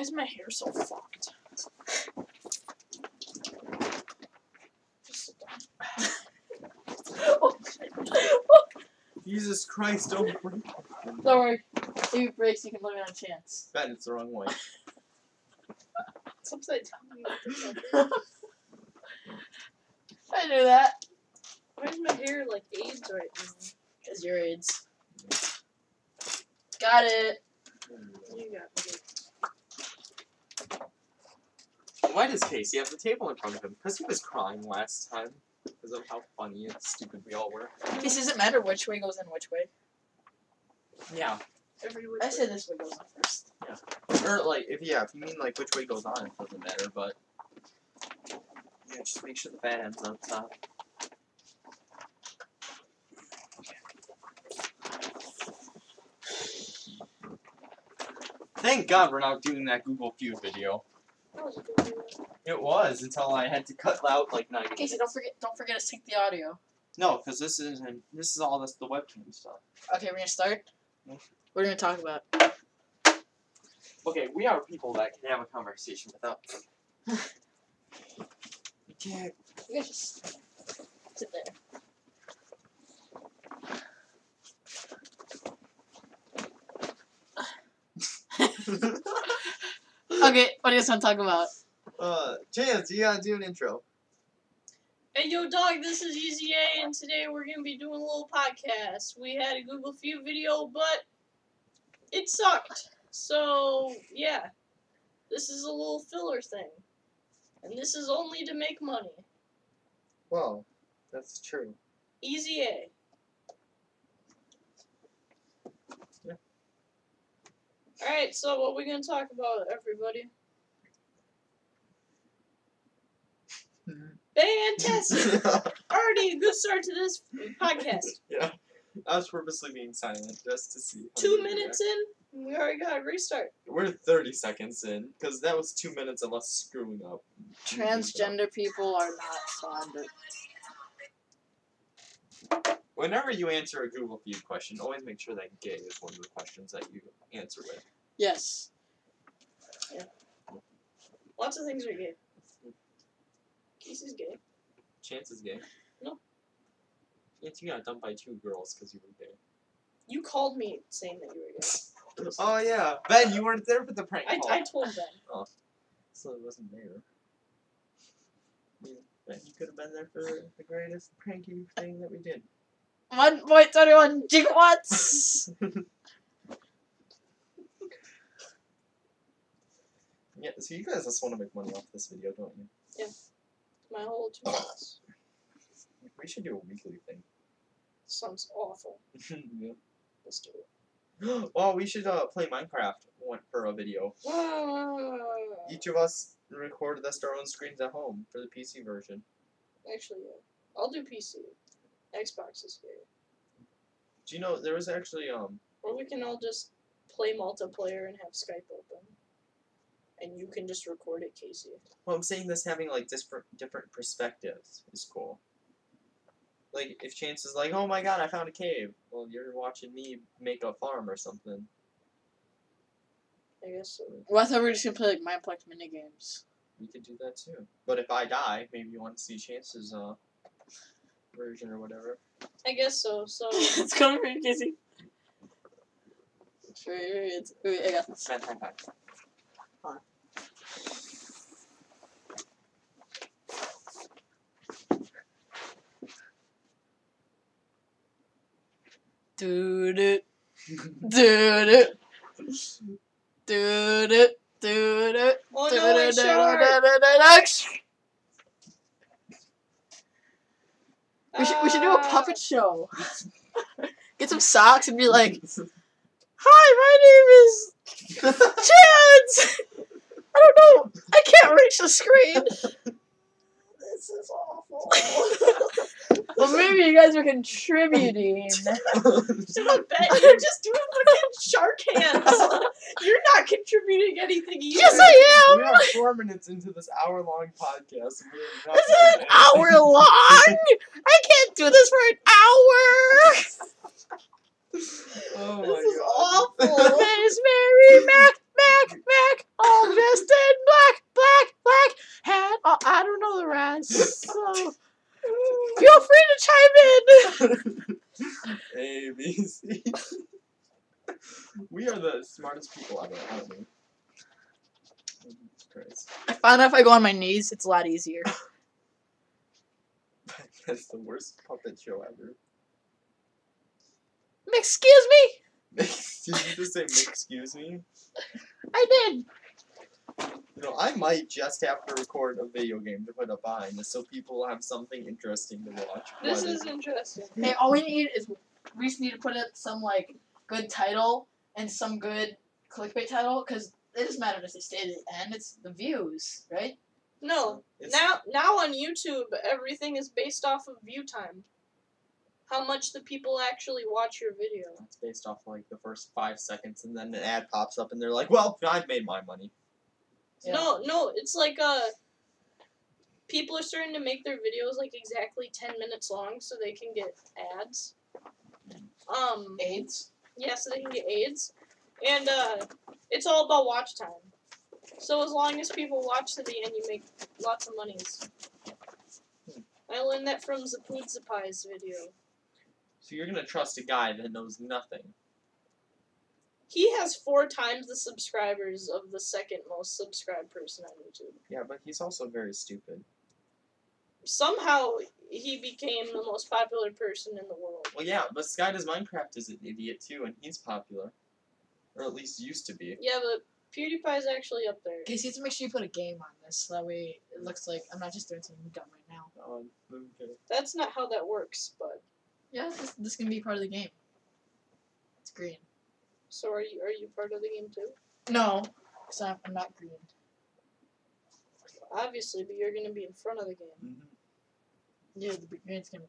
Why is my hair so fucked? Just sit down. oh, shit. Jesus Christ, don't break. Don't worry. If it breaks, you can blame it on chance. Bet it's the wrong way. It's upside down. I knew that. Why is my hair like AIDS right now? Because you're AIDS. Got it. You got it. Why does Casey have the table in front of him? Because he was crying last time. Because of how funny and stupid we all were. This doesn't matter which way goes in which way. Yeah. Every which I said this way goes on first. Yeah. Or like, if yeah, if you mean like which way goes on, it doesn't matter. But yeah, just make sure the fan ends up top. Thank God we're not doing that Google Feud video. That was a good idea. It was until I had to cut out like ninety Casey, minutes. don't forget don't forget to sync the audio. No, because this isn't. This is all this the webcam stuff. Okay, we're gonna start. Yeah. We're gonna talk about Okay, we are people that can have a conversation without. we can't. you guys just sit there. Okay, what do you guys want to talk about? uh, Chance, you gotta do an intro. Hey yo dog, this is Easy A and today we're gonna be doing a little podcast. We had a Google Feud video, but it sucked. So yeah. This is a little filler thing. And this is only to make money. Well, that's true. Easy A. Alright, so what we gonna talk about, everybody? Hmm. Fantastic! Already a good start to this podcast. yeah. I was purposely being silent just to see. Two you would minutes in, we already got a restart. We're 30 seconds in, because that was two minutes of us screwing up. Transgender people are not fond of. Whenever you answer a Google Feud question, always make sure that gay is one of the questions that you answer with. Yes. Yeah. Lots of things are gay. Casey's gay. Chance is gay. No. Chance, you got dumped by two girls because you were gay. You called me saying that you were gay. Oh yeah, Ben, you weren't there for the prank I, call. I told Ben. Oh, So it wasn't there. Yeah, Ben, you could have been there for the greatest pranky thing that we did. One point twenty one gigawatts. Yeah, so you guys just want to make money off this video, don't you? Yeah. My whole two. We should do a weekly thing. Sounds awful. yeah. Let's do it. well, we should uh, play Minecraft one for a video. Each of us record us our own screens at home for the PC version. Actually, yeah. I'll do PC. Xbox is gay. Do you know there was actually um Or we can all just play multiplayer and have Skype open. And you can just record it, Casey. well I'm saying this having like different different perspectives is cool. Like if Chance is like, oh my god, I found a cave. Well, you're watching me make a farm or something. I guess so. well, I thought we were just gonna play like Mineplex minigames. We could do that too. But if I die, maybe you want to see Chance's uh version or whatever. I guess so. So it's coming for you, Casey. It's right here. It's, wait, I got this. Spend Do do do do do do do do. Sharp. We should we should do a puppet ah. show. Get some socks and be like, "Hi, my name is Chance." I don't know. I can't reach the screen. This is awful. Well, maybe you guys are contributing. I bet you're just doing fucking shark hands. You're not contributing anything either. yes, I am. we am. are four minutes into this hour long podcast. and we This is an hour long. I can't do this for an hour. anything. Oh This my is god. awful. Miss Mary Mac Mac, Mac, all dressed in black, black, black hat. Oh, I don't know the rest, so feel free to chime in. A, B, C. We are the smartest people ever, aren't we? I found out if I go on my knees, it's a lot easier. That's the worst puppet show ever. Excuse me? Did you just say excuse me? I did. You know, I might just have to record a video game to put up behind this so people have something interesting to watch. This is interesting. Hey, all we need is we just need to put up some like good title and some good clickbait title because it doesn't matter if they stay to the end. It's the views, right? No, It's- now now on YouTube, everything is based off of view time. How much the people actually watch your video. It's based off like the first five seconds, and then an ad pops up, and they're like, "Well, I've made my money." Yeah. No, no, it's like uh people are starting to make their videos like exactly 10 minutes long so they can get ads. Um AIDS. yeah, so they can get aids. And uh it's all about watch time. So as long as people watch to the end, you make lots of monies. I learned that from Zapood Zapai's video. So you're gonna trust a guy that knows nothing. He has four times the subscribers of the second most subscribed person on YouTube. Yeah, but he's also very stupid. Somehow he became the most popular person in the world. Well, yeah, but Sky Does Minecraft is an idiot too, and he's popular, or at least used to be. Yeah, but PewDiePie's actually up there. Okay, so you have to make sure you put a game on this so that way it looks like I'm not just doing something dumb right now. Um, okay. That's not how that works, but Yeah, this this can be part of the game. It's green. so are you are you part of the game too? No, because I'm, I'm not green. Obviously, but you're gonna be in front of the game. Mhm. Yeah, the green's gonna.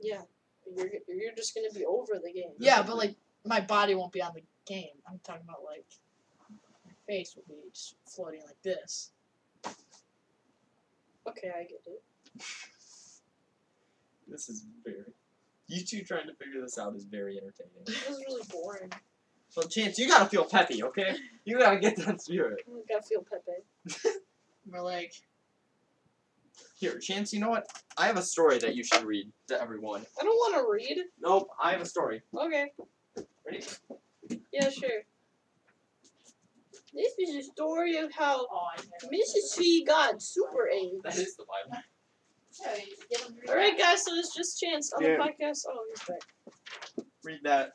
Yeah. But you're you're just gonna be over the game. Yeah, but like my body won't be on the game. I'm talking about like my face will be just floating like this. Okay, I get it. This is very. You two trying to figure this out is very entertaining. This is really boring. Well, Chance, you gotta feel peppy, okay? You gotta get that spirit. I gotta feel peppy. We're like, Here, Chance, you know what? I have a story that you should read to everyone. I don't want to read. Nope, I have a story. Okay. Ready? Yeah, sure. This is a story of how oh, I Mrs. T got super AIDS. That is the Bible. Alright, guys, so it's just Chance on Yeah. the podcast. Oh, he's back. Read that.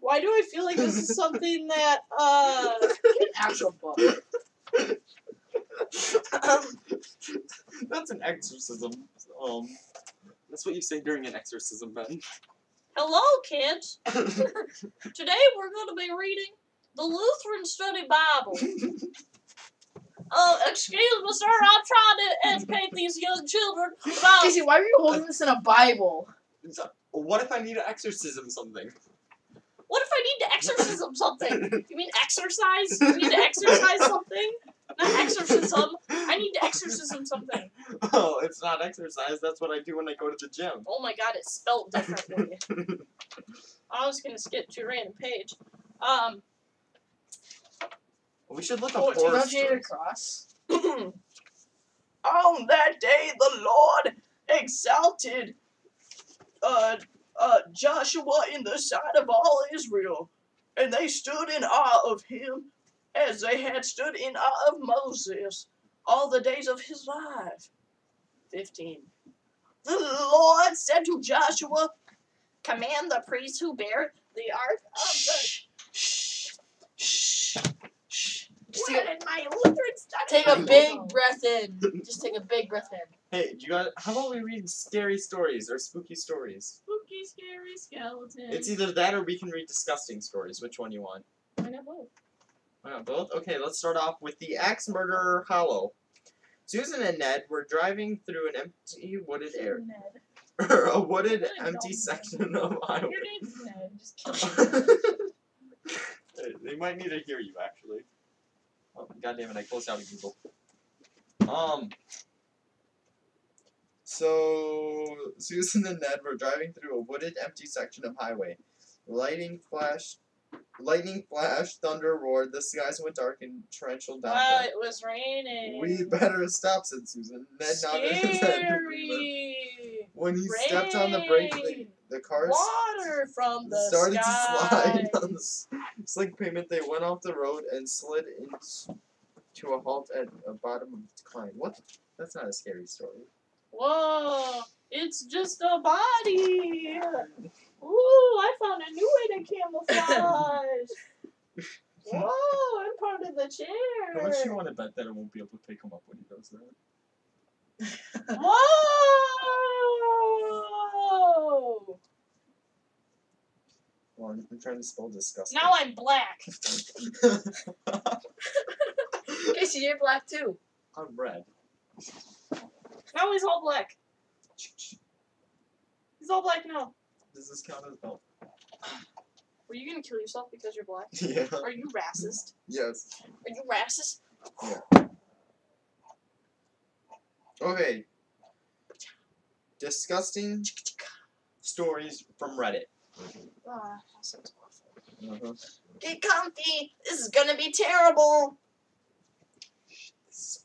Why do I feel like this is something that, uh, An actual book. That's an exorcism. Um, that's what you say during an exorcism, Ben. hello, kids. Today we're going to be reading the Lutheran Study Bible. Uh, excuse me, sir, I'm trying to educate these young children about. Casey, why are you holding this in a Bible? What if I need to exorcism something? What if I need to exorcism something? You mean exercise? You need to exercise something? Not exorcism. I need to exorcism something. Oh, it's not exercise. That's what I do when I go to the gym. Oh my god, it's spelled differently. I was gonna skip to a random page. Um, we should look up Oh, horror Don't you need a stories. cross? on that day the Lord exalted uh, uh, Joshua in the sight of all Israel, and they stood in awe of him as they had stood in awe of Moses all the days of his life. 15. The Lord said to Joshua, Command the priests who bear the ark of the. Shh. Shh. Shh. Shh. Just Where take a, did my Lutheran study take a big go? breath in. Just take a big breath in. Hey, do you guys? How about we read scary stories or spooky stories? Spooky, scary skeleton. It's either that or we can read disgusting stories. Which one you want? I got both. Why not both? Okay, let's start off with the axe murderer Hollow. Susan and Ned were driving through an empty wooded area, Ned. a wooded What empty dumb section of highway. Your name's Ned. Just kidding. they might need to hear you actually. Oh, God damn it! I closed out of Google. Um. So Susan and Ned were driving through a wooded, empty section of highway. Lightning flashed, lightning flashed, thunder roared. The skies went dark and torrential downpour. Wow, it was raining. We better stop," said Susan. Ned nodded his head. in agreement. Scary. When he stepped on the brake, Rain. The cars Water from the started sky. to slide on the slick pavement. They went off the road and slid into a halt at the bottom of the decline. What? That's not a scary story. Whoa! It's just a body. Ooh! I found a new way to camouflage. Whoa! I'm part of the chair. How much do you want to bet that it won't be able to pick him up when he does that? Whoa! Well, I'm, I'm trying to spell disgusting. Now I'm black. Casey, you're black too. I'm red. Now he's all black. He's all black now. Does this count as oh Were you gonna kill yourself because you're black? yeah. Are you racist? Yes. Are you racist? Okay. Disgusting stories from Reddit. Ah, that sounds awful. Uh-huh. Get comfy. This is gonna be terrible. This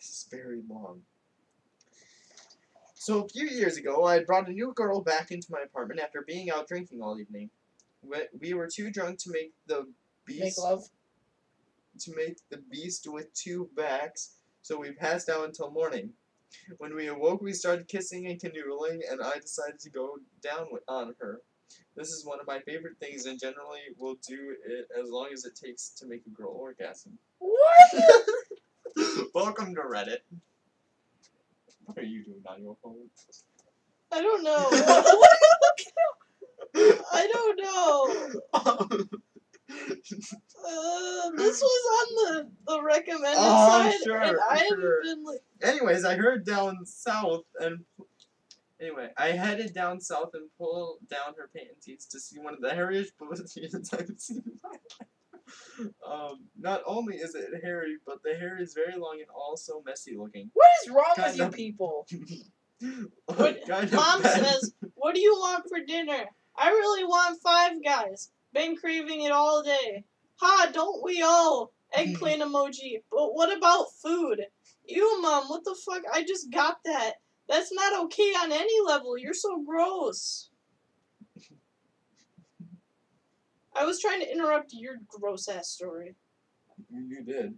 is very long. So a few years ago, I brought a new girl back into my apartment after being out drinking all evening. We, we were too drunk to make the Make beast love. to make the beast with two backs, so we passed out until morning. When we awoke, we started kissing and canoodling, and I decided to go down with, on her. This is one of my favorite things, and generally will do it as long as it takes to make a girl orgasm. What? Welcome to Reddit. What are you doing on your phone? I don't know. What- what are you looking at? I don't know. Um, Uh, this was on the, the recommended Oh, side, sure, and I haven't sure. been like. Anyways, I heard down south and anyway, I headed down south and pulled down her panties to see one of the hairiest booties I've seen. in my life. um, not only is it hairy, but the hair is very long and also messy looking. What is wrong with Kind you people? What- Mom says, "What do you want for dinner?" I really want Five Guys. Been craving it all day. Ha! Don't we all? Eggplant mm. emoji. But what about food? Ew, mom. What the fuck? I just got that. That's not okay on any level. You're so gross. I was trying to interrupt your gross ass story. You, you did.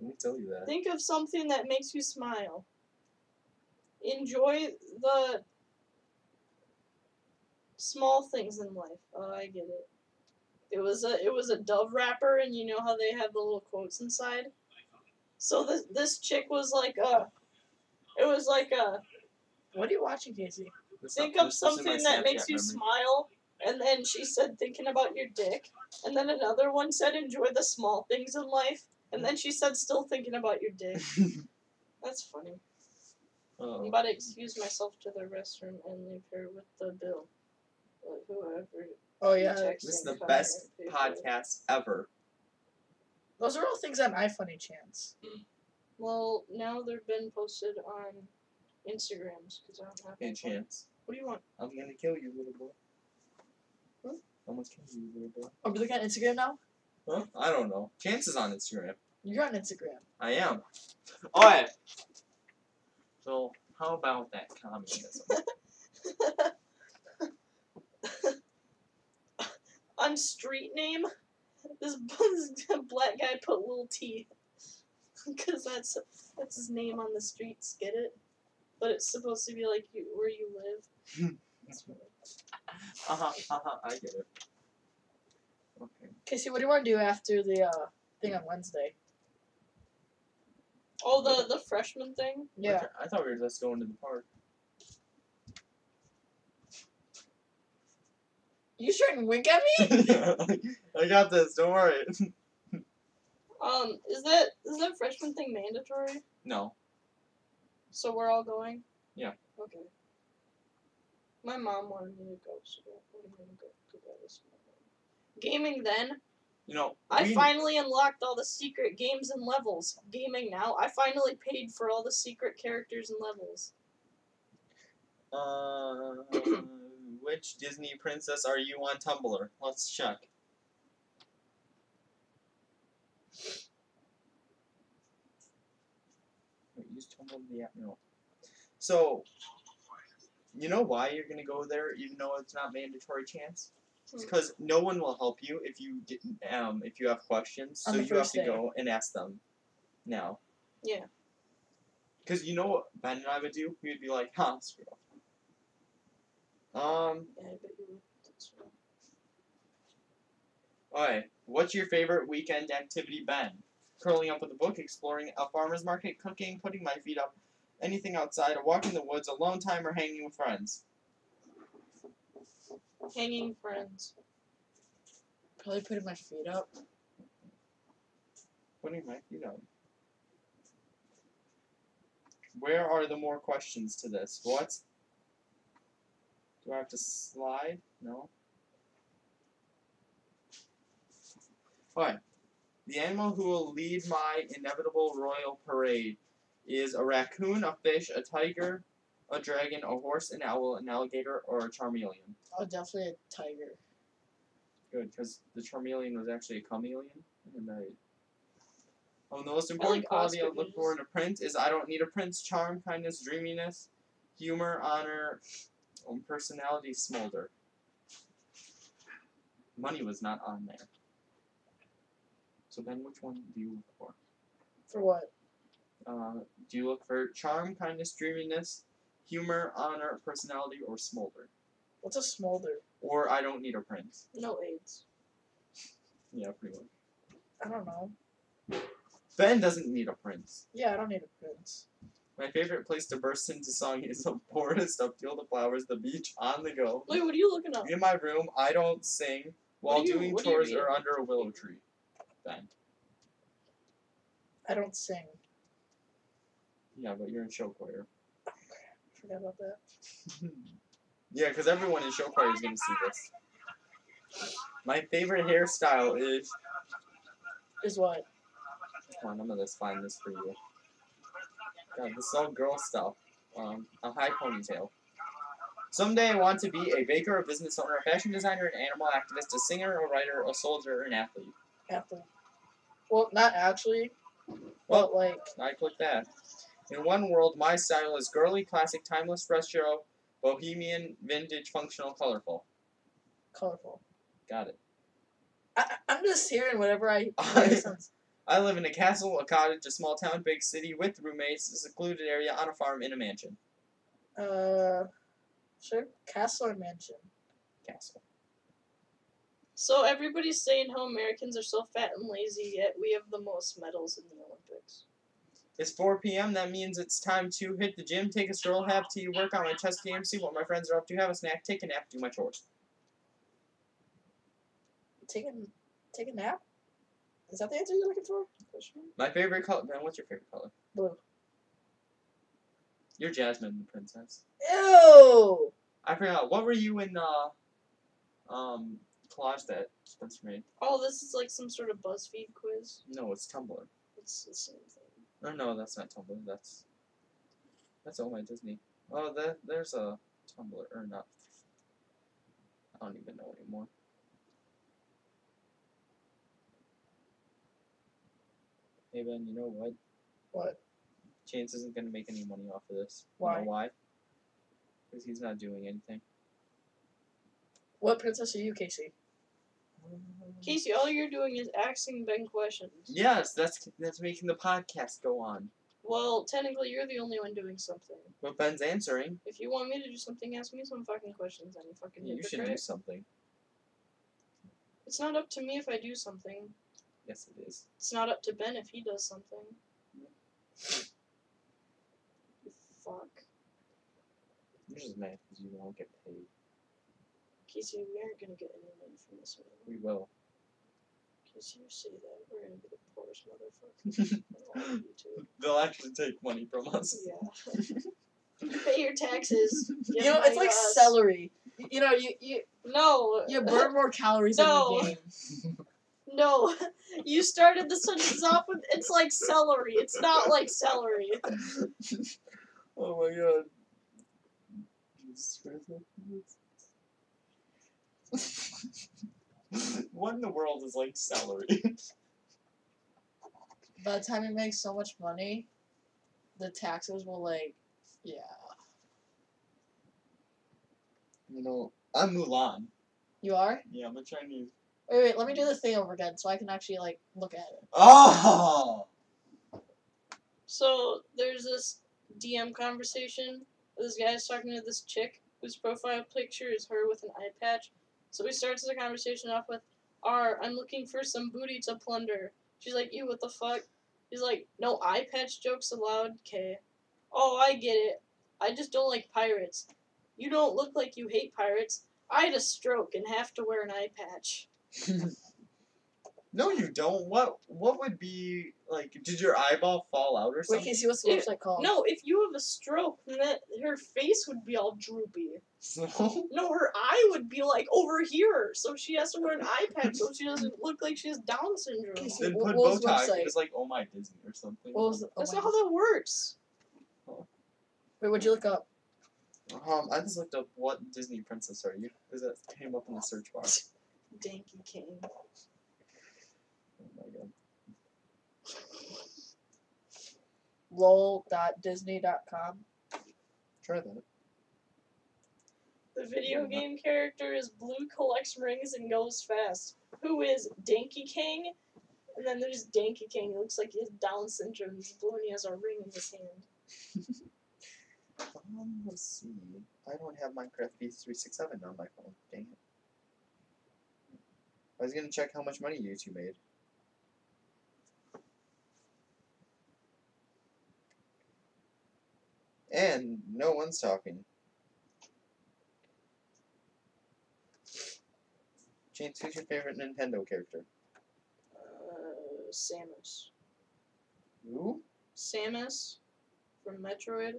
Let me tell you that. Think of something that makes you smile. Enjoy the small things in life. Oh, I get it. It was a it was a Dove wrapper, and you know how they have the little quotes inside. So this this chick was like a, it was like a What are you watching, Casey? Think of this is in my something that makes you memory. smile, and then she said thinking about your dick, and then another one said enjoy the small things in life, and then she said still thinking about your dick. That's funny. I'm Oh. about to excuse myself to the restroom and leave her with the bill. But whoever. Oh yeah, This is the best and pay for it. podcast ever. those are all things on iFunny Chance. Well, now they've been posted on Instagrams because I don't have. Hey. Chance. What do you want? I'm gonna kill you, little boy. Huh? I'm gonna kill you, little boy. Oh, we looking at Instagram now? Huh? I don't know. Chance is on Instagram. You're on Instagram. I am. Alright. So, how about that communism? On street name, this, this black guy put little T. Because that's that's his name on the streets. Get it? But it's supposed to be like you, where you live. That's funny. uh huh, uh huh, I get it. Okay. Casey, what do you want to do after the uh, thing on Wednesday? Oh, the the freshman thing. Yeah. I thought we were just going to the park. You trying to wink at me? I got this, don't worry. Um, is that is that freshman thing mandatory? No. So we're all going? Yeah. Okay. My mom wanted me to go, so I'm gonna go to that this morning. Gaming then. You know, I we, finally unlocked all the secret games and levels. Gaming now. I finally paid for all the secret characters and levels. Uh, which Disney princess are you on Tumblr? Let's check. Wait, use Tumblr the app. No. So, You know why you're gonna go there, even though it's not mandatory chance? Hmm. Because no one will help you if you get, um if you have questions. On so you have to day. go and ask them. Now. Yeah. Because you know what Ben and I would do? We would be like, huh, screw off. Um. Yeah, I bet you would. That's right. Alright. What's your favorite weekend activity, Ben? Curling up with a book, exploring a farmer's market, cooking, putting my feet up, anything outside, a walk in the woods, alone time, or hanging with friends. Hanging friends. Probably putting my feet up. Putting my feet up. Where are the more questions to this? What? Do I have to slide? No. Alright. The animal who will lead my inevitable royal parade is a raccoon, a fish, a tiger, a dragon, a horse, an owl, an alligator, or a charmeleon. Oh, definitely a tiger. Good, because the charmeleon was actually a chameleon, and I. Oh, the most important like quality I look for in a prince is I don't need a prince. Charm, kindness, dreaminess, humor, honor, and personality smolder. Money was not on there. So then, which one do you look for? For what? Uh, do you look for charm, kindness, dreaminess, humor, honor, personality, or smolder? What's a smolder? Or I don't need a prince. No AIDS. Yeah, pretty much. I don't know. Ben doesn't need a prince. Yeah, I don't need a prince. My favorite place to burst into song is the forest, a field of flowers, the beach, on the go. Wait, what are you looking up? In my room, I don't sing while do you- doing what do chores or under a willow tree. Ben. I don't sing. Yeah, but you're in show choir. Forgot about that. yeah, because everyone in show choir is going to see this. My favorite hairstyle is. Is what? Come on, I'm going to find this for you. God, this is all girl stuff. Um, a high ponytail. Someday I want to be a baker, a business owner, a fashion designer, an animal activist, a singer, a writer, a soldier, an athlete. Athlete. Well, not actually. Well, like, I click that. In one world, my style is girly, classic, timeless, retro, bohemian, vintage, functional, colorful. colorful. Got it. I, I'm just hearing whatever I. I- I live in a castle, a cottage, a small town, big city with roommates, a secluded area, on a farm, in a mansion. uh, sure. Castle or mansion? Castle. So everybody's saying how Americans are so fat and lazy, yet we have the most medals in the Olympics. It's 4 p.m. That means it's time to hit the gym, take a stroll, have tea, work on my chess game, see what my friends are up to, have a snack, take a nap, do my chores. Take a take a nap. Is that the answer you're looking for? My favorite color. Ben, what's your favorite color? Blue. You're Jasmine, the princess. Ew. I forgot. What were you in uh, um, collage that Spencer made? Oh, this is like some sort of BuzzFeed quiz. No, it's Tumblr. It's the same thing. Oh no, that's not Tumblr. That's that's Oh My Disney. Oh, that there's a Tumblr or not. I don't even know anymore. Hey Ben, you know what? What? Chance isn't gonna make any money off of this. You Why? know why? Because he's not doing anything. What princess are you, Casey? Casey, all you're doing is asking Ben questions. Yes, that's that's making the podcast go on. Well, technically, you're the only one doing something. But Ben's answering. If you want me to do something, ask me some fucking questions. I'm a fucking You should do something. It's not up to me if I do something. Yes, it is. It's not up to Ben if he does something. You fuck. You're just mad because you won't get paid. Casey, we aren't gonna get any money from this one. We will. Casey, you say that. We're gonna be the poorest motherfuckers on YouTube. They'll actually take money from us. Yeah. Pay your taxes. Get You know, it's like us. celery. You, you know, you you No. you burn more calories No. in the game. No. You started the sentence off with it's like celery. It's not like celery. oh my god. What in the world is like celery? By the time you make so much money, the taxes will like, yeah. You know, I'm Mulan. You are? Yeah, I'm a Chinese. Wait, wait, let me do the thing over again so I can actually like look at it. Oh! So there's this DM conversation. This guy's talking to this chick whose profile picture is her with an eye patch. So he starts the conversation off with, "R, I'm looking for some booty to plunder." She's like, "You, what the fuck?" He's like, "No eye patch jokes allowed." K. Oh, I get it. I just don't like pirates. You don't look like you hate pirates. I had a stroke and have to wear an eye patch. No, you don't. What What would be like? Did your eyeball fall out or Wait, something? can you see what's the Yeah, website called? No, if you have a stroke, then that, her face would be all droopy. No. No, her eye would be like over here, so she has to wear an eye patch so she doesn't look like she has Down syndrome. Okay, so- Then What- put what was the Botox. website? It like, oh my Disney or something. What was the, oh That's my not how that works. Wait, what'd you look up? Um, I just looked up what Disney princess are you? Because that came up in the search bar. Danky King. Oh my god. lol.disney.com. Try that. The video game character is blue, collects rings, and goes fast. Who is Danky King? And then there's Danky King. It looks like he has Down syndrome. He's blue and he has a ring in his hand. Um, let's see. I don't have Minecraft V367 on my phone. Dang it. I was gonna check how much money you two made. And no one's talking. James, who's your favorite Nintendo character? Uh, Samus. Who? Samus from Metroid.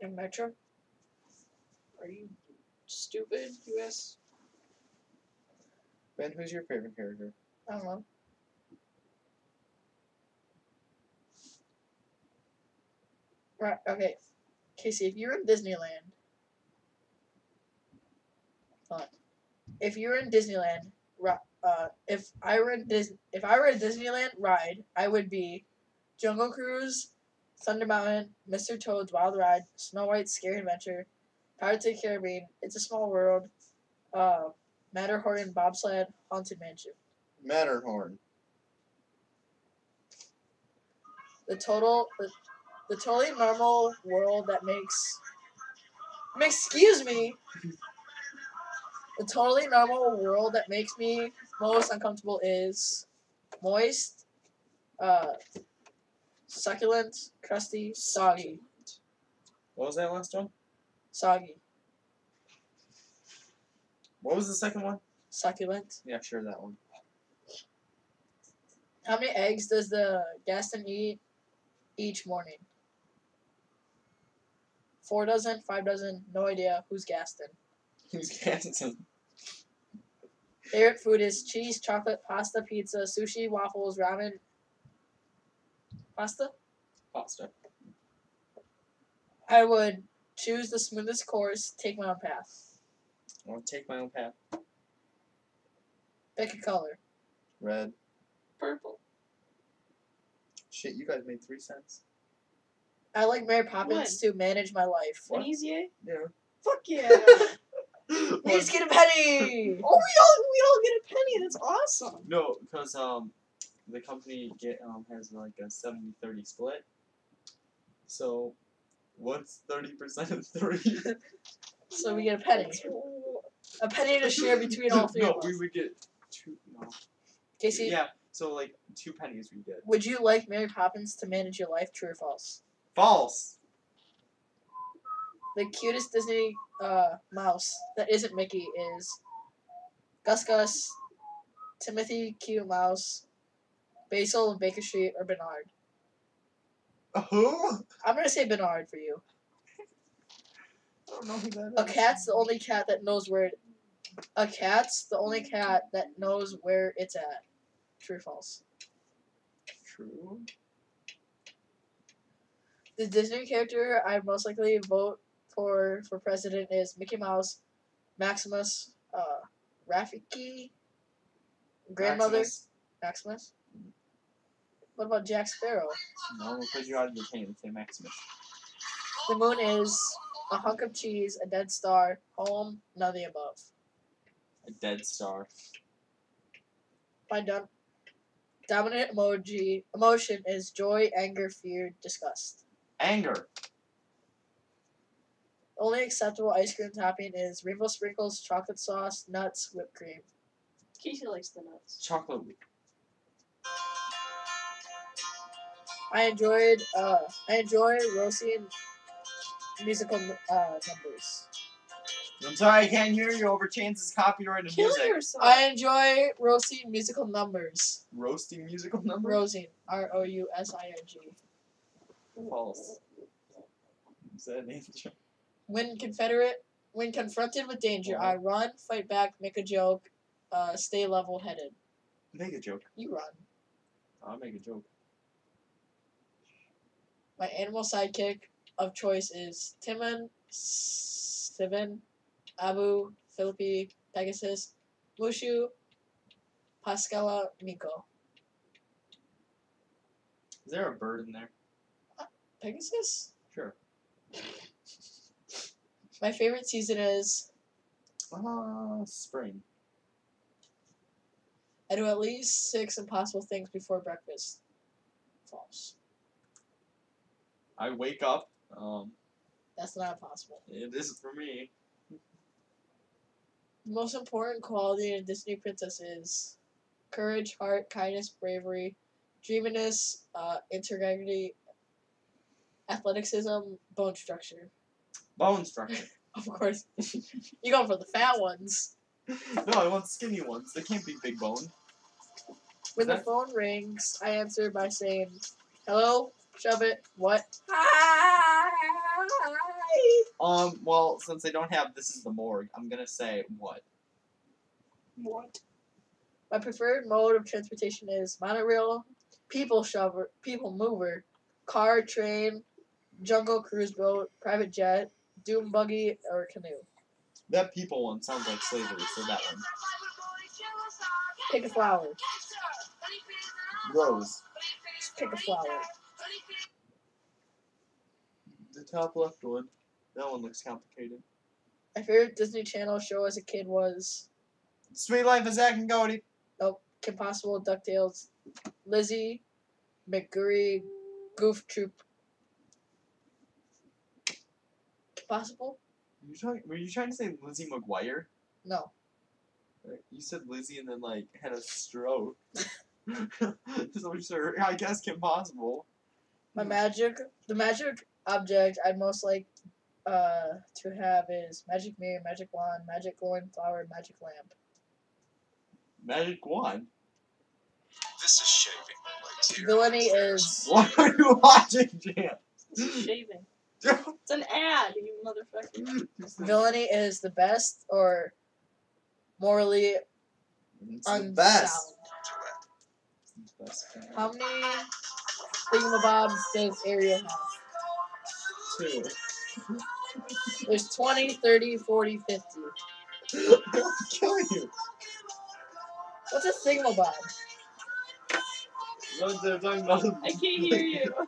In Metro? Are you stupid? Ask. Ben, who's your favorite character? I don't know. Right, okay. Casey, if you're in Disneyland. If you're in Disneyland, uh, if I were in Dis- if I were a Disneyland ride, I would be Jungle Cruise, Thunder Mountain, Mr. Toad's Wild Ride, Snow White's Scary Adventure, Pirates of the Caribbean, It's a Small World, uh, Matterhorn and Bobsled, Haunted Mansion. Matterhorn. the total the, the totally normal world that makes excuse me the totally normal world that makes me most uncomfortable is moist uh succulent crusty soggy What was that last one? soggy What was the second one? succulent Yeah, sure, that one. how many eggs does the gaston eat each morning four dozen five dozen no idea who's gaston Who's Gaston? Favorite food is cheese, chocolate, pasta, pizza, sushi, waffles, ramen. Pasta? Pasta. I would choose the smoothest course, take my own path. I'll take my own path. Pick a color. Red. Purple. Shit, you guys made three cents. I like Mary Poppins to manage my life. What? Venezia? Yeah. Fuck yeah! We just get a penny! Oh, we all we all get a penny. That's awesome. No, because um, the company get um has like a 70-30 split. So, what's thirty percent of three? so we get a penny. A penny to share between all three no, of us. we would get two. No. Casey, Yeah. So like two pennies we get. would you like Mary Poppins to manage your life, true or false? False. The cutest Disney uh, mouse that isn't Mickey is Gus Gus, Timothy Q Mouse, Basil of Baker Street, or Bernard. Who? I'm gonna say Bernard for you. I don't know who that A cat's the only cat that knows where. A cat's the only cat that knows where it's at. True or false? True. The Disney character I'd most likely vote for for president is Mickey Mouse, Maximus, uh, Rafiki, grandmother Maximus. Maximus. What about Jack Sparrow? No, I'm gonna put you out of pain and say Maximus. The moon is a hunk of cheese, a dead star, home, none of the above. A dead star. My dom- dominant emoji emotion is joy, anger, fear, disgust. Anger. Only acceptable ice cream topping is rainbow sprinkles, chocolate sauce, nuts, whipped cream. Casey likes the nuts. Chocolate. I enjoyed uh I enjoy roasting musical uh numbers. I'm sorry, I can't hear you over Chance's copyrighted Kill music. yourself. I enjoy roasting musical numbers. Roasting musical numbers? Rosing. R O U S I N G. False. Is that an angel? When Confederate when confronted with danger, I run, fight back, make a joke, uh, stay level headed. Make a joke. You run. I'll make a joke. My animal sidekick of choice is Timon, Sivan, Abu, Philippi, Pegasus, Mushu, Pascala, Meeko. Is there a bird in there? Pegasus? Sure. My favorite season is Ah, spring. I do at least six impossible things before breakfast. False. I wake up. Um, That's not possible. it is for me. The most important quality in a Disney princess is courage, heart, kindness, bravery, dreaminess, uh, integrity, athleticism, bone structure. Bone structure. Of course, you going for the fat ones. no, I want skinny ones. They can't be big bone. When the That- phone rings, I answer by saying, "Hello, shove it. What? Um, well, since they don't have this is the morgue, I'm gonna say what? What? My preferred mode of transportation is monorail, people shover, people mover, car, train, jungle cruise boat, private jet, doom buggy, or canoe. That people one sounds like slavery, so that one. Pick a flower. Rose. Just pick a flower. The top left one. That one looks complicated. My favorite Disney Channel show as a kid was Sweet Life of Zack and Cody. Nope. Kim Possible, DuckTales, Lizzie, McGurry, Goof Troop. Kim Possible? Were you trying? Were you trying to say Lizzie McGuire? No. You said Lizzie and then like had a stroke. so sure, I guess Kim Possible. My magic, the magic object I'd most like uh, to have is magic mirror, magic wand, magic glowing flower, magic lamp. Magic wand. This is shaving. Like zero Villainy is What are you watching, Jan? Shaving. It's an ad, you motherfucker. villainy is the best or morally It's the unsound. best. The best. How many thingamabobs does Ariel have? Two. There's 20, 30, 40, 50. I'll kill you. What's a thingamabob? What they're talking about? I can't hear you.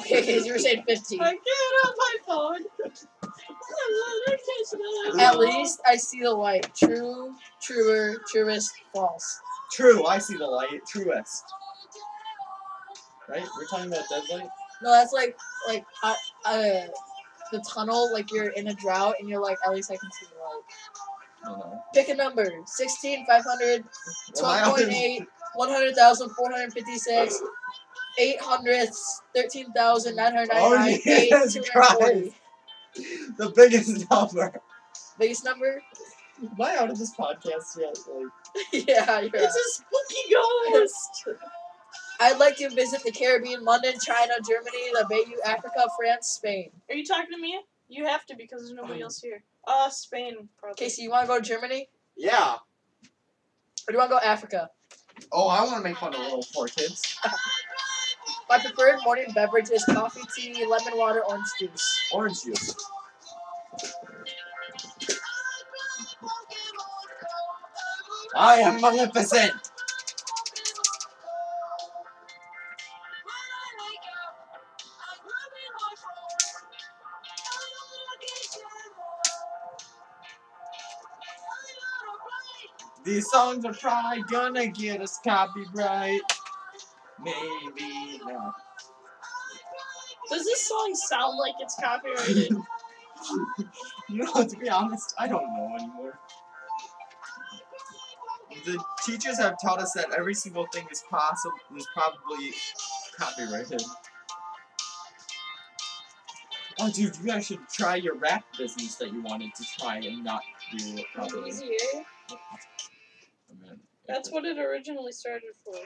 Okay, okay, you were saying 50. I can't on my phone. I can't smell At least I see the light. True, truer, truest, false. True, I see the light. Truest. Right? We're talking about dead light? No, that's like like uh, uh the tunnel. Like you're in a drought and you're like, at least I can see the light. I don't know. Pick a number: 16, 500, Well, my other- 12.8, 100,000, 456, 800, 13,999, Oh, Jesus 240. The biggest number. Biggest number? Am I out of this podcast yet? Like, yeah, you're It's a spooky ghost. I'd like to visit the Caribbean, London, China, Germany, the Bayou, Africa, France, Spain. Are you talking to me? You have to because there's nobody else here. Uh, Spain, probably. Casey, you want to go to Germany? yeah. Or do you want to go to Africa? Oh, I want to make fun of little poor kids. My preferred morning beverage is coffee, tea, lemon water, orange juice. Orange juice. I am Maleficent. These songs are probably gonna get us copyright. Maybe not. Does this song sound like it's copyrighted? You know, to be honest, I don't know anymore. The teachers have taught us that every single thing is possible is probably copyrighted. Oh, dude, you guys should try your rap business that you wanted to try and not do it That's what it originally started for.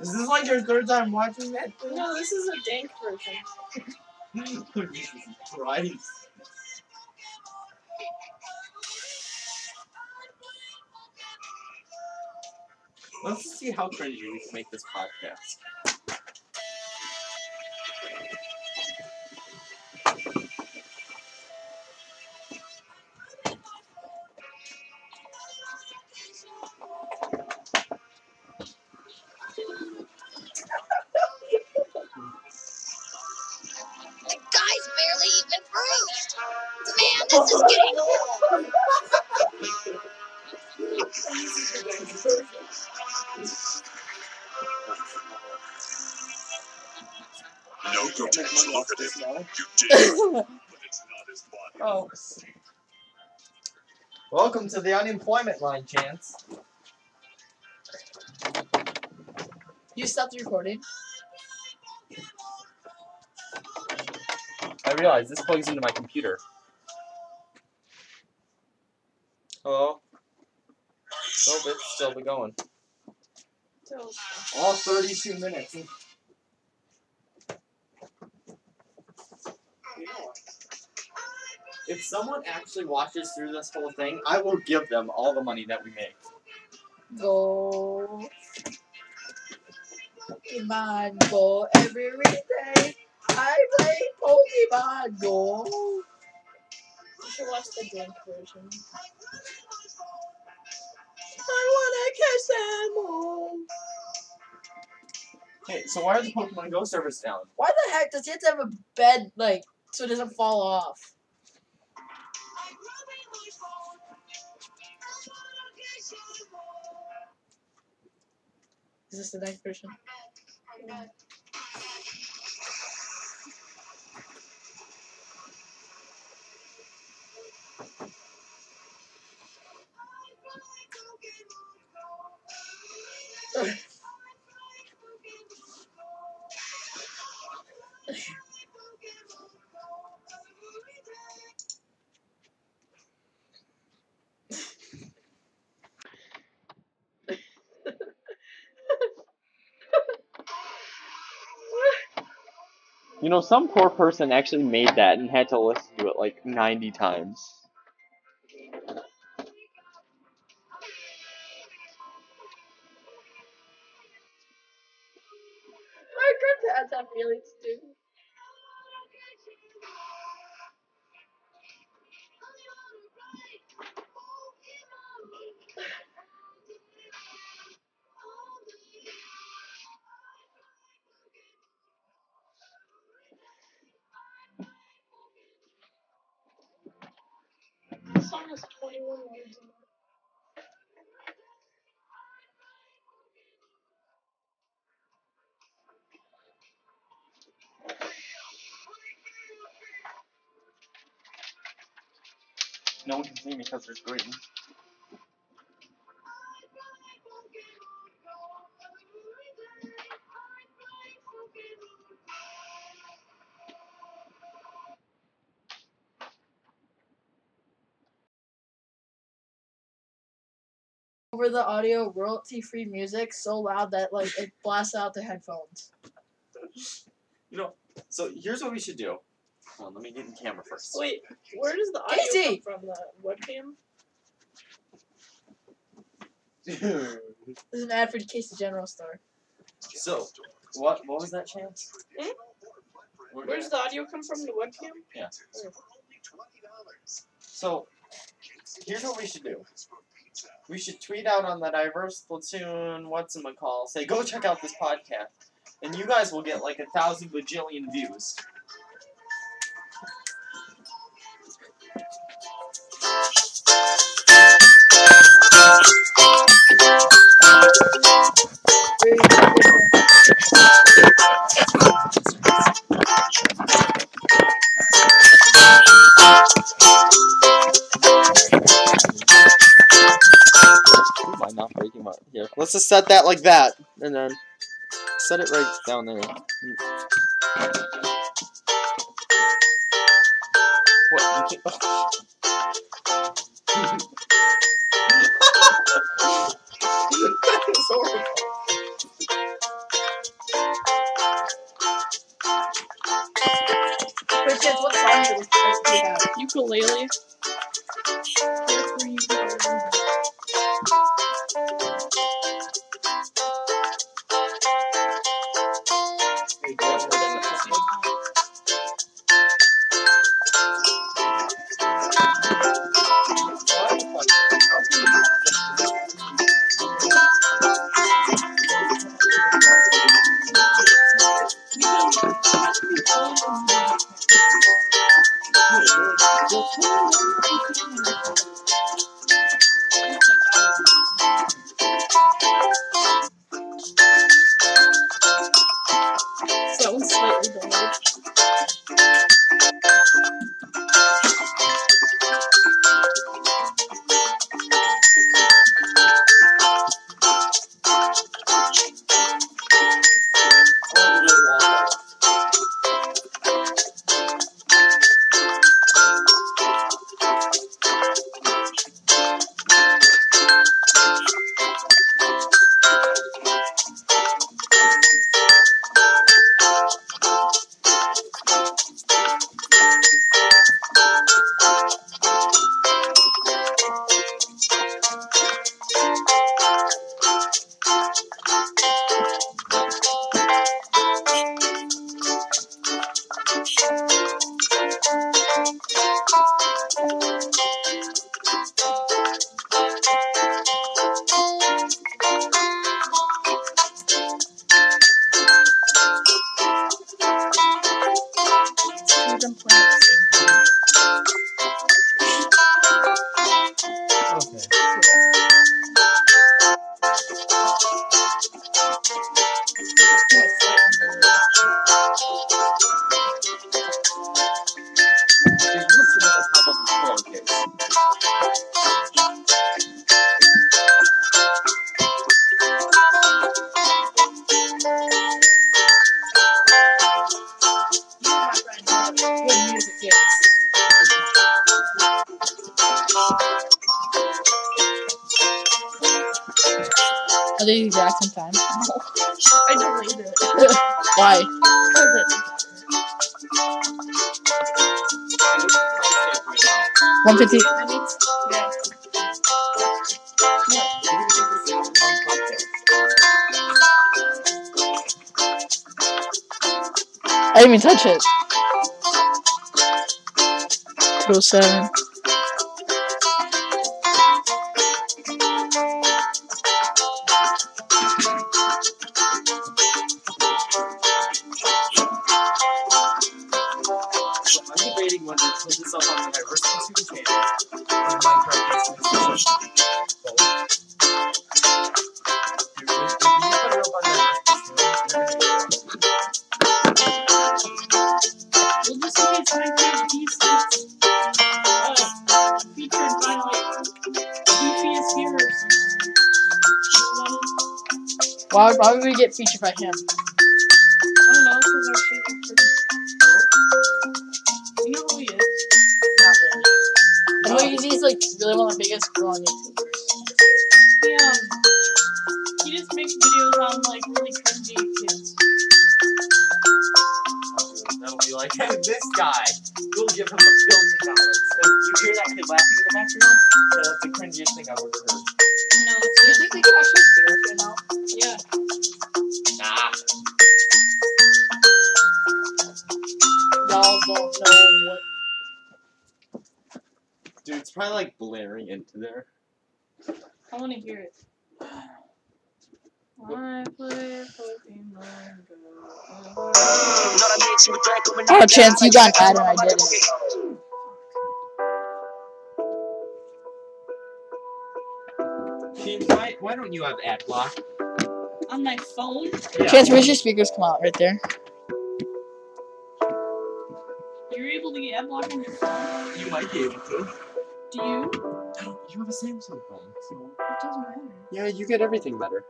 Is this like your third time watching that? thing? No, this is a dank version. Christ. Let's see how cringy we can make this podcast. Body. Welcome to the unemployment line, Chance. You stopped recording. I realize this plugs into my computer. Hello? Oh, it's still be going. All 32 minutes. If someone actually watches through this whole thing, I will give them all the money that we make. Go. Pokemon Go every day. I play Pokemon Go. you should watch the dank version. I wanna catch them all. Hey, so why are the Pokemon Go servers down? Why the heck does he have to have a bed like so it doesn't fall off? Is this the next version? You know, some poor person actually made that and had to listen to it like 90 times. No one can see me because there's green. Over the audio, royalty-free music so loud that like it blasts out the headphones. You know, so here's what we should do. Hold on, let me get in camera first. Wait, where does the audio Casey! come from? The webcam? Dude. This is an ad for Casey General Store. So, what what was that chance? Hmm? We're Where's the audio come from? The webcam? Yeah. So, here's what we should do. We should tweet out on the diverse platoon what's in call. Say go check out this podcast, and you guys will get like a thousand bajillion views. Let's just set that like that, and then set it right down there. What? You can't- kids, what song do we play about? Ukulele. Are they the exact same time? I deleted it. Why? One fifty. I didn't even touch it. Two oh seven. Why, would we get featured by him? Y'all don't know what. Dude, it's probably like blaring into there. I want to hear it. I play Pokemon Go. Oh, Chance, you got an ad and I didn't. Shane, why, why don't you have ad block? On my phone? Chance, where's your speakers come out? Right there. Able to get ad block on your phone? You might be able to. Do you? I don't. You have a Samsung phone, so. It doesn't matter. Yeah, you get everything better.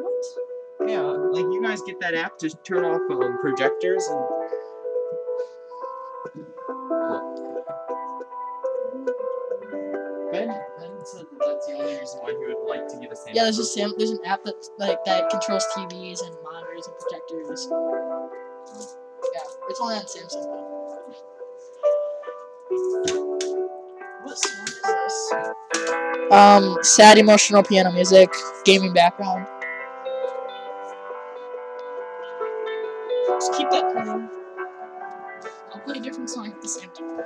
What? Yeah, like you guys get that app to turn off um, projectors and. Ben, Ben said that that's the only reason why he would like to get a Samsung. Yeah, there's a Sam. There's an app that like that controls TVs and monitors and projectors. Yeah, it's only on Samsung though. Um, sad emotional piano music, gaming background. Just keep that playing. I'll play a different song at the same time.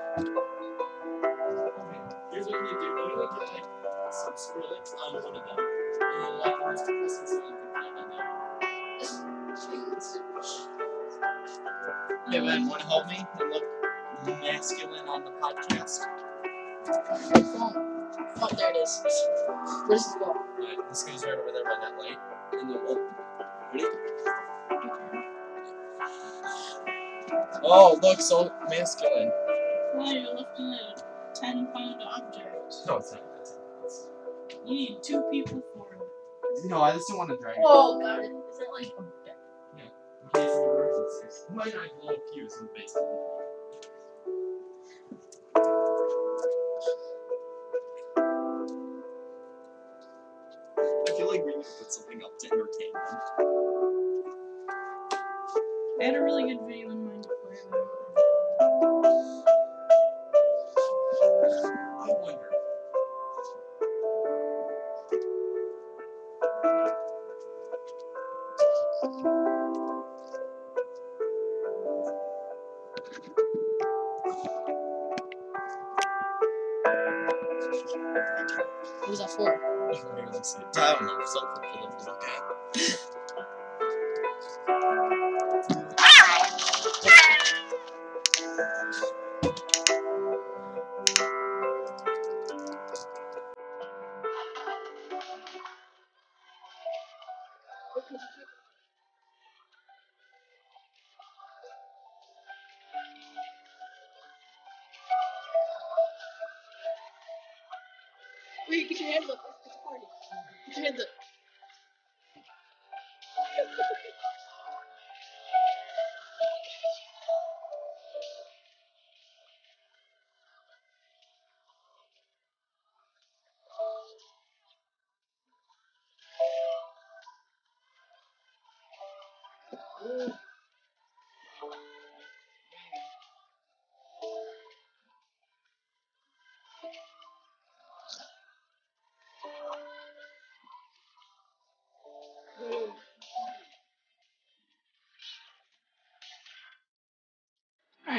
Here's what you do. You only get like some Skrillex on one of them. And then like the most depressing song you can find on there. Hey Ben, wanna help me and look masculine on the podcast? Phone. Oh, there it is. Where does it go? Alright, this goes right over there by that light. And then we'll ready? Oh, look, so masculine. Well, you're lifting a 10 pound object. No, it's not. It's. It's- You need two people for it. No, I just don't want to drag it. Oh, God. Is that like a bed? Yeah. In case of emergencies. Might not blow a fuse in the basement. Put something up to entertain them. I had a really good video in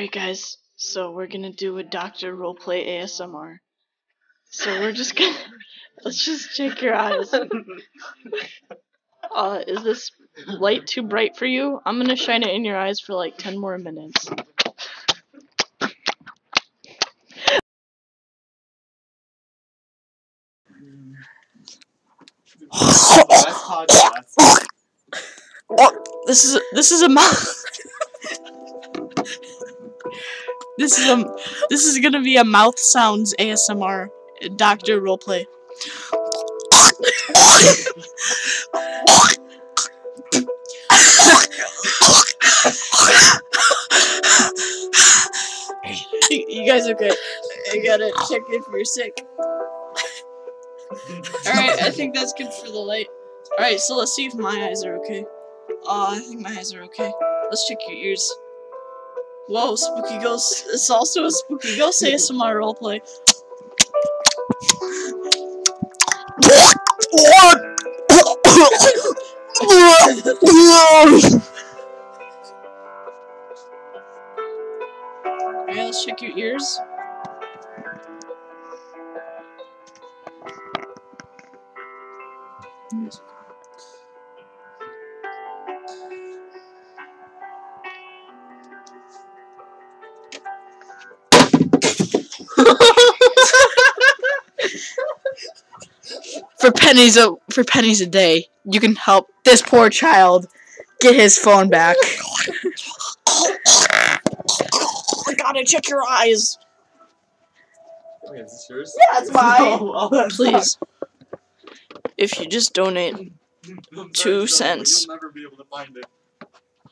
Alright, guys. So we're gonna do a doctor roleplay ASMR. So we're just gonna. Let's just check your eyes. Uh, is this light too bright for you? I'm gonna shine it in your eyes for like 10 more minutes. This is this is a. this is a this is gonna be a mouth sounds ASMR doctor roleplay. you, guys okay? I gotta check if you're sick. Alright, I think that's good for the light. Alright, so let's see if my eyes are okay. Oh, I think my eyes are okay. Let's check your ears. Whoa, spooky ghost. It's also a spooky ghost ASMR roleplay. Alright, let's check your ears. For pennies a for pennies a day, you can help this poor child get his phone back. I gotta check your eyes. Okay, is this yours? Yeah, it's mine. Oh, well, that's Please. If you just donate, Two sorry, cents. You'll never be able to find it.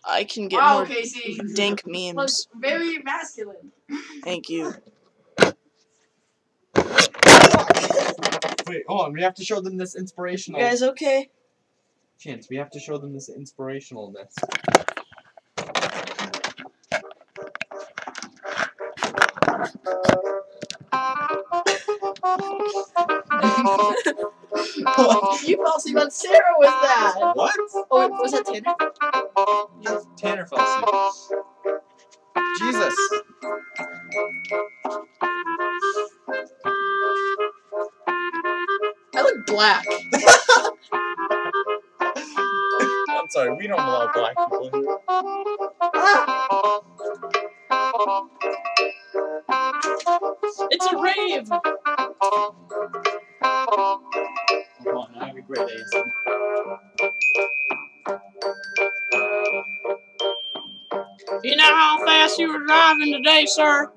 I can get wow, more Casey. dank Looks memes. very masculine. Thank you. Wait, hold on. We have to show them this inspirational. You guys okay? Chance, we have to show them this inspirationalness. you asleep on Sarah with that. What? Oh, wait, was that Tanner? Tanner fell asleep. Jesus. Black. I'm sorry, we don't allow black people here. Ah, It's a rave. Come on, I have a great ASMR. You know how fast you were driving today, sir?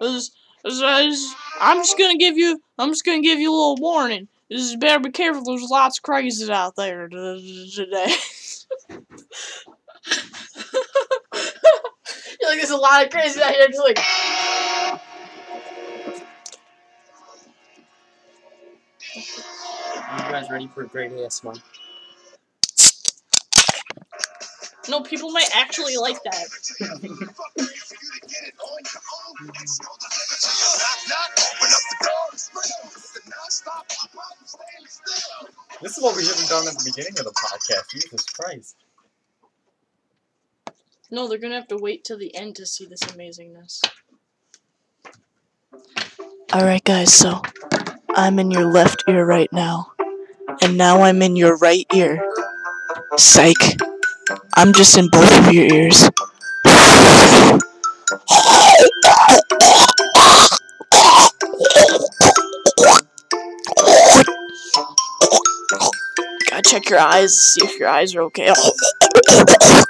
Is- is- is- I'm just gonna give you. I'm just gonna give you a little warning. This is better be careful. There's lots of crazies out there today. You're like, there's a lot of crazies out here. Just like, Are you guys ready for a great ASMR? no, people might actually like that. This is what we should have done at the beginning of the podcast. Jesus Christ. No, they're gonna have to wait till the end to see this amazingness. Alright, guys, so I'm in your left ear right now. And now I'm in your right ear. Psych. I'm just in both of your ears. Check your eyes, see if your eyes are okay.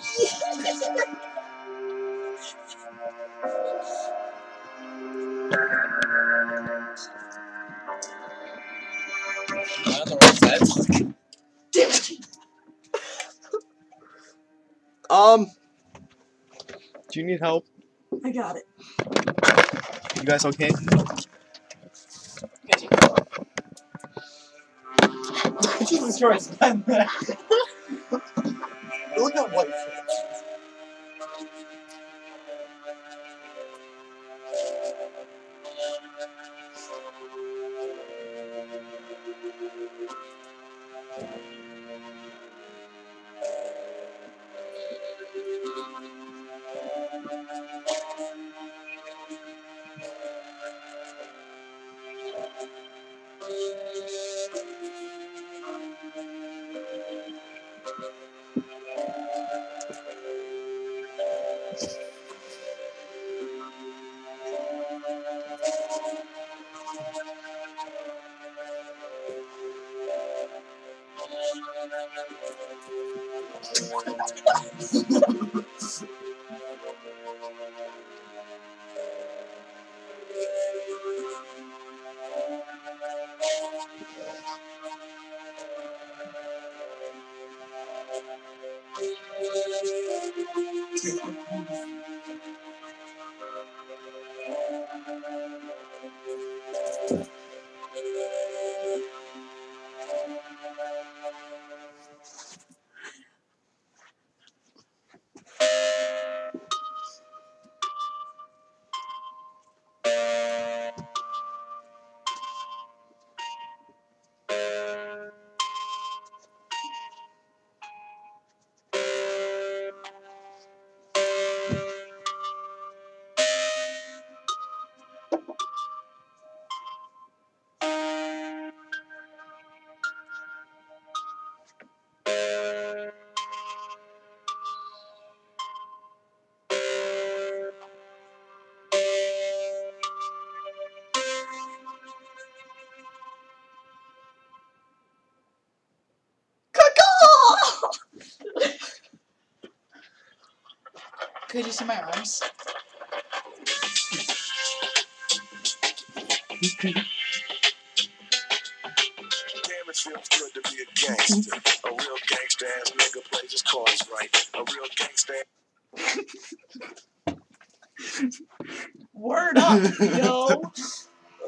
Um, Do you need help? I got it. You guys okay? Jesus Christ. Look at what. Could you see my arms? Damn, it feels good to be a gangster. A real gangster ass nigga plays his cards right. A real gangster Word up, yo.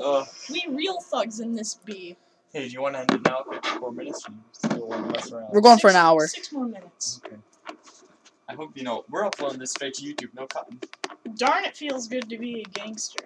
Uh, We real thugs in this B. hey, do you want to end it now? 54 minutes? Still mess around? We're going for an hour. Six more minutes. You know we're uploading this straight to YouTube. No cutting. Darn, it feels good to be a gangster.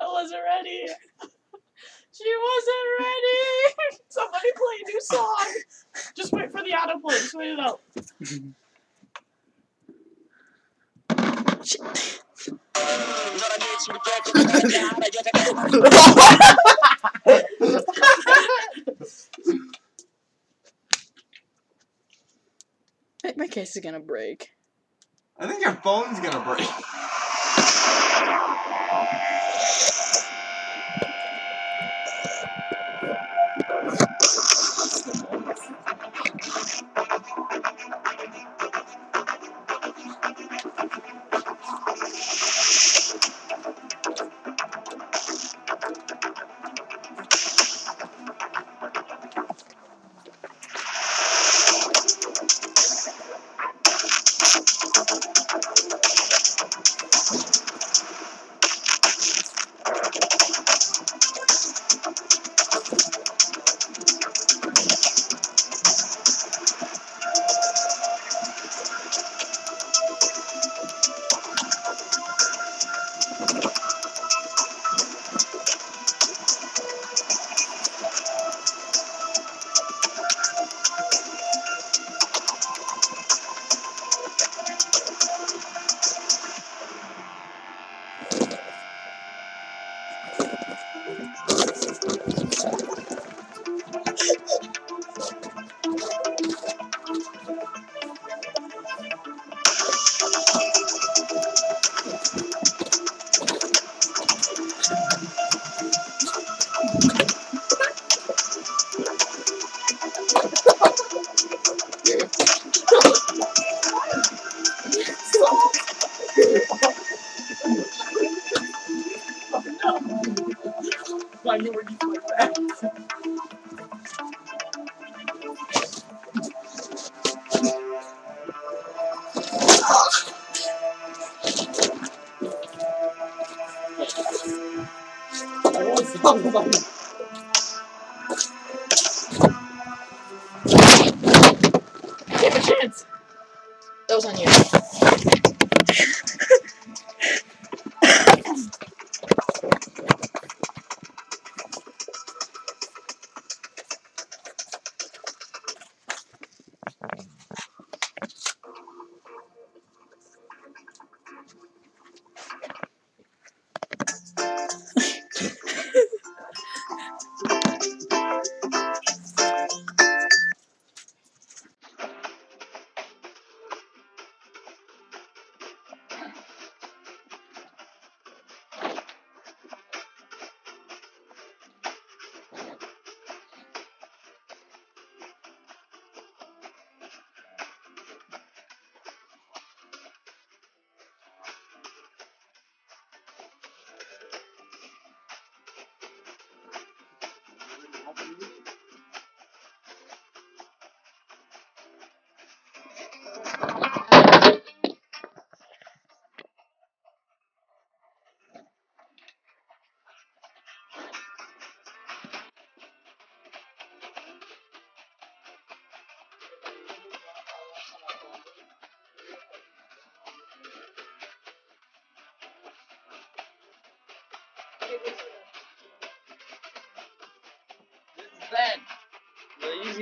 I wasn't ready. She wasn't ready. Somebody play a new song. Just wait for the autoplay. Just wait it out. My- My case is gonna break. I think your phone's gonna break.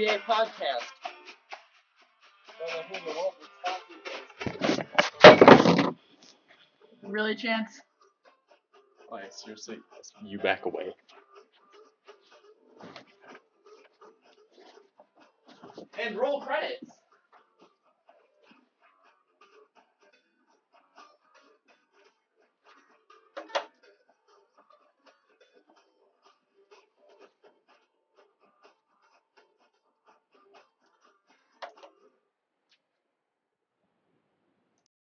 The EzA podcast. Don't know who the world responsible is. Really, Chance? Oh, Why, seriously, you back away. And roll credits.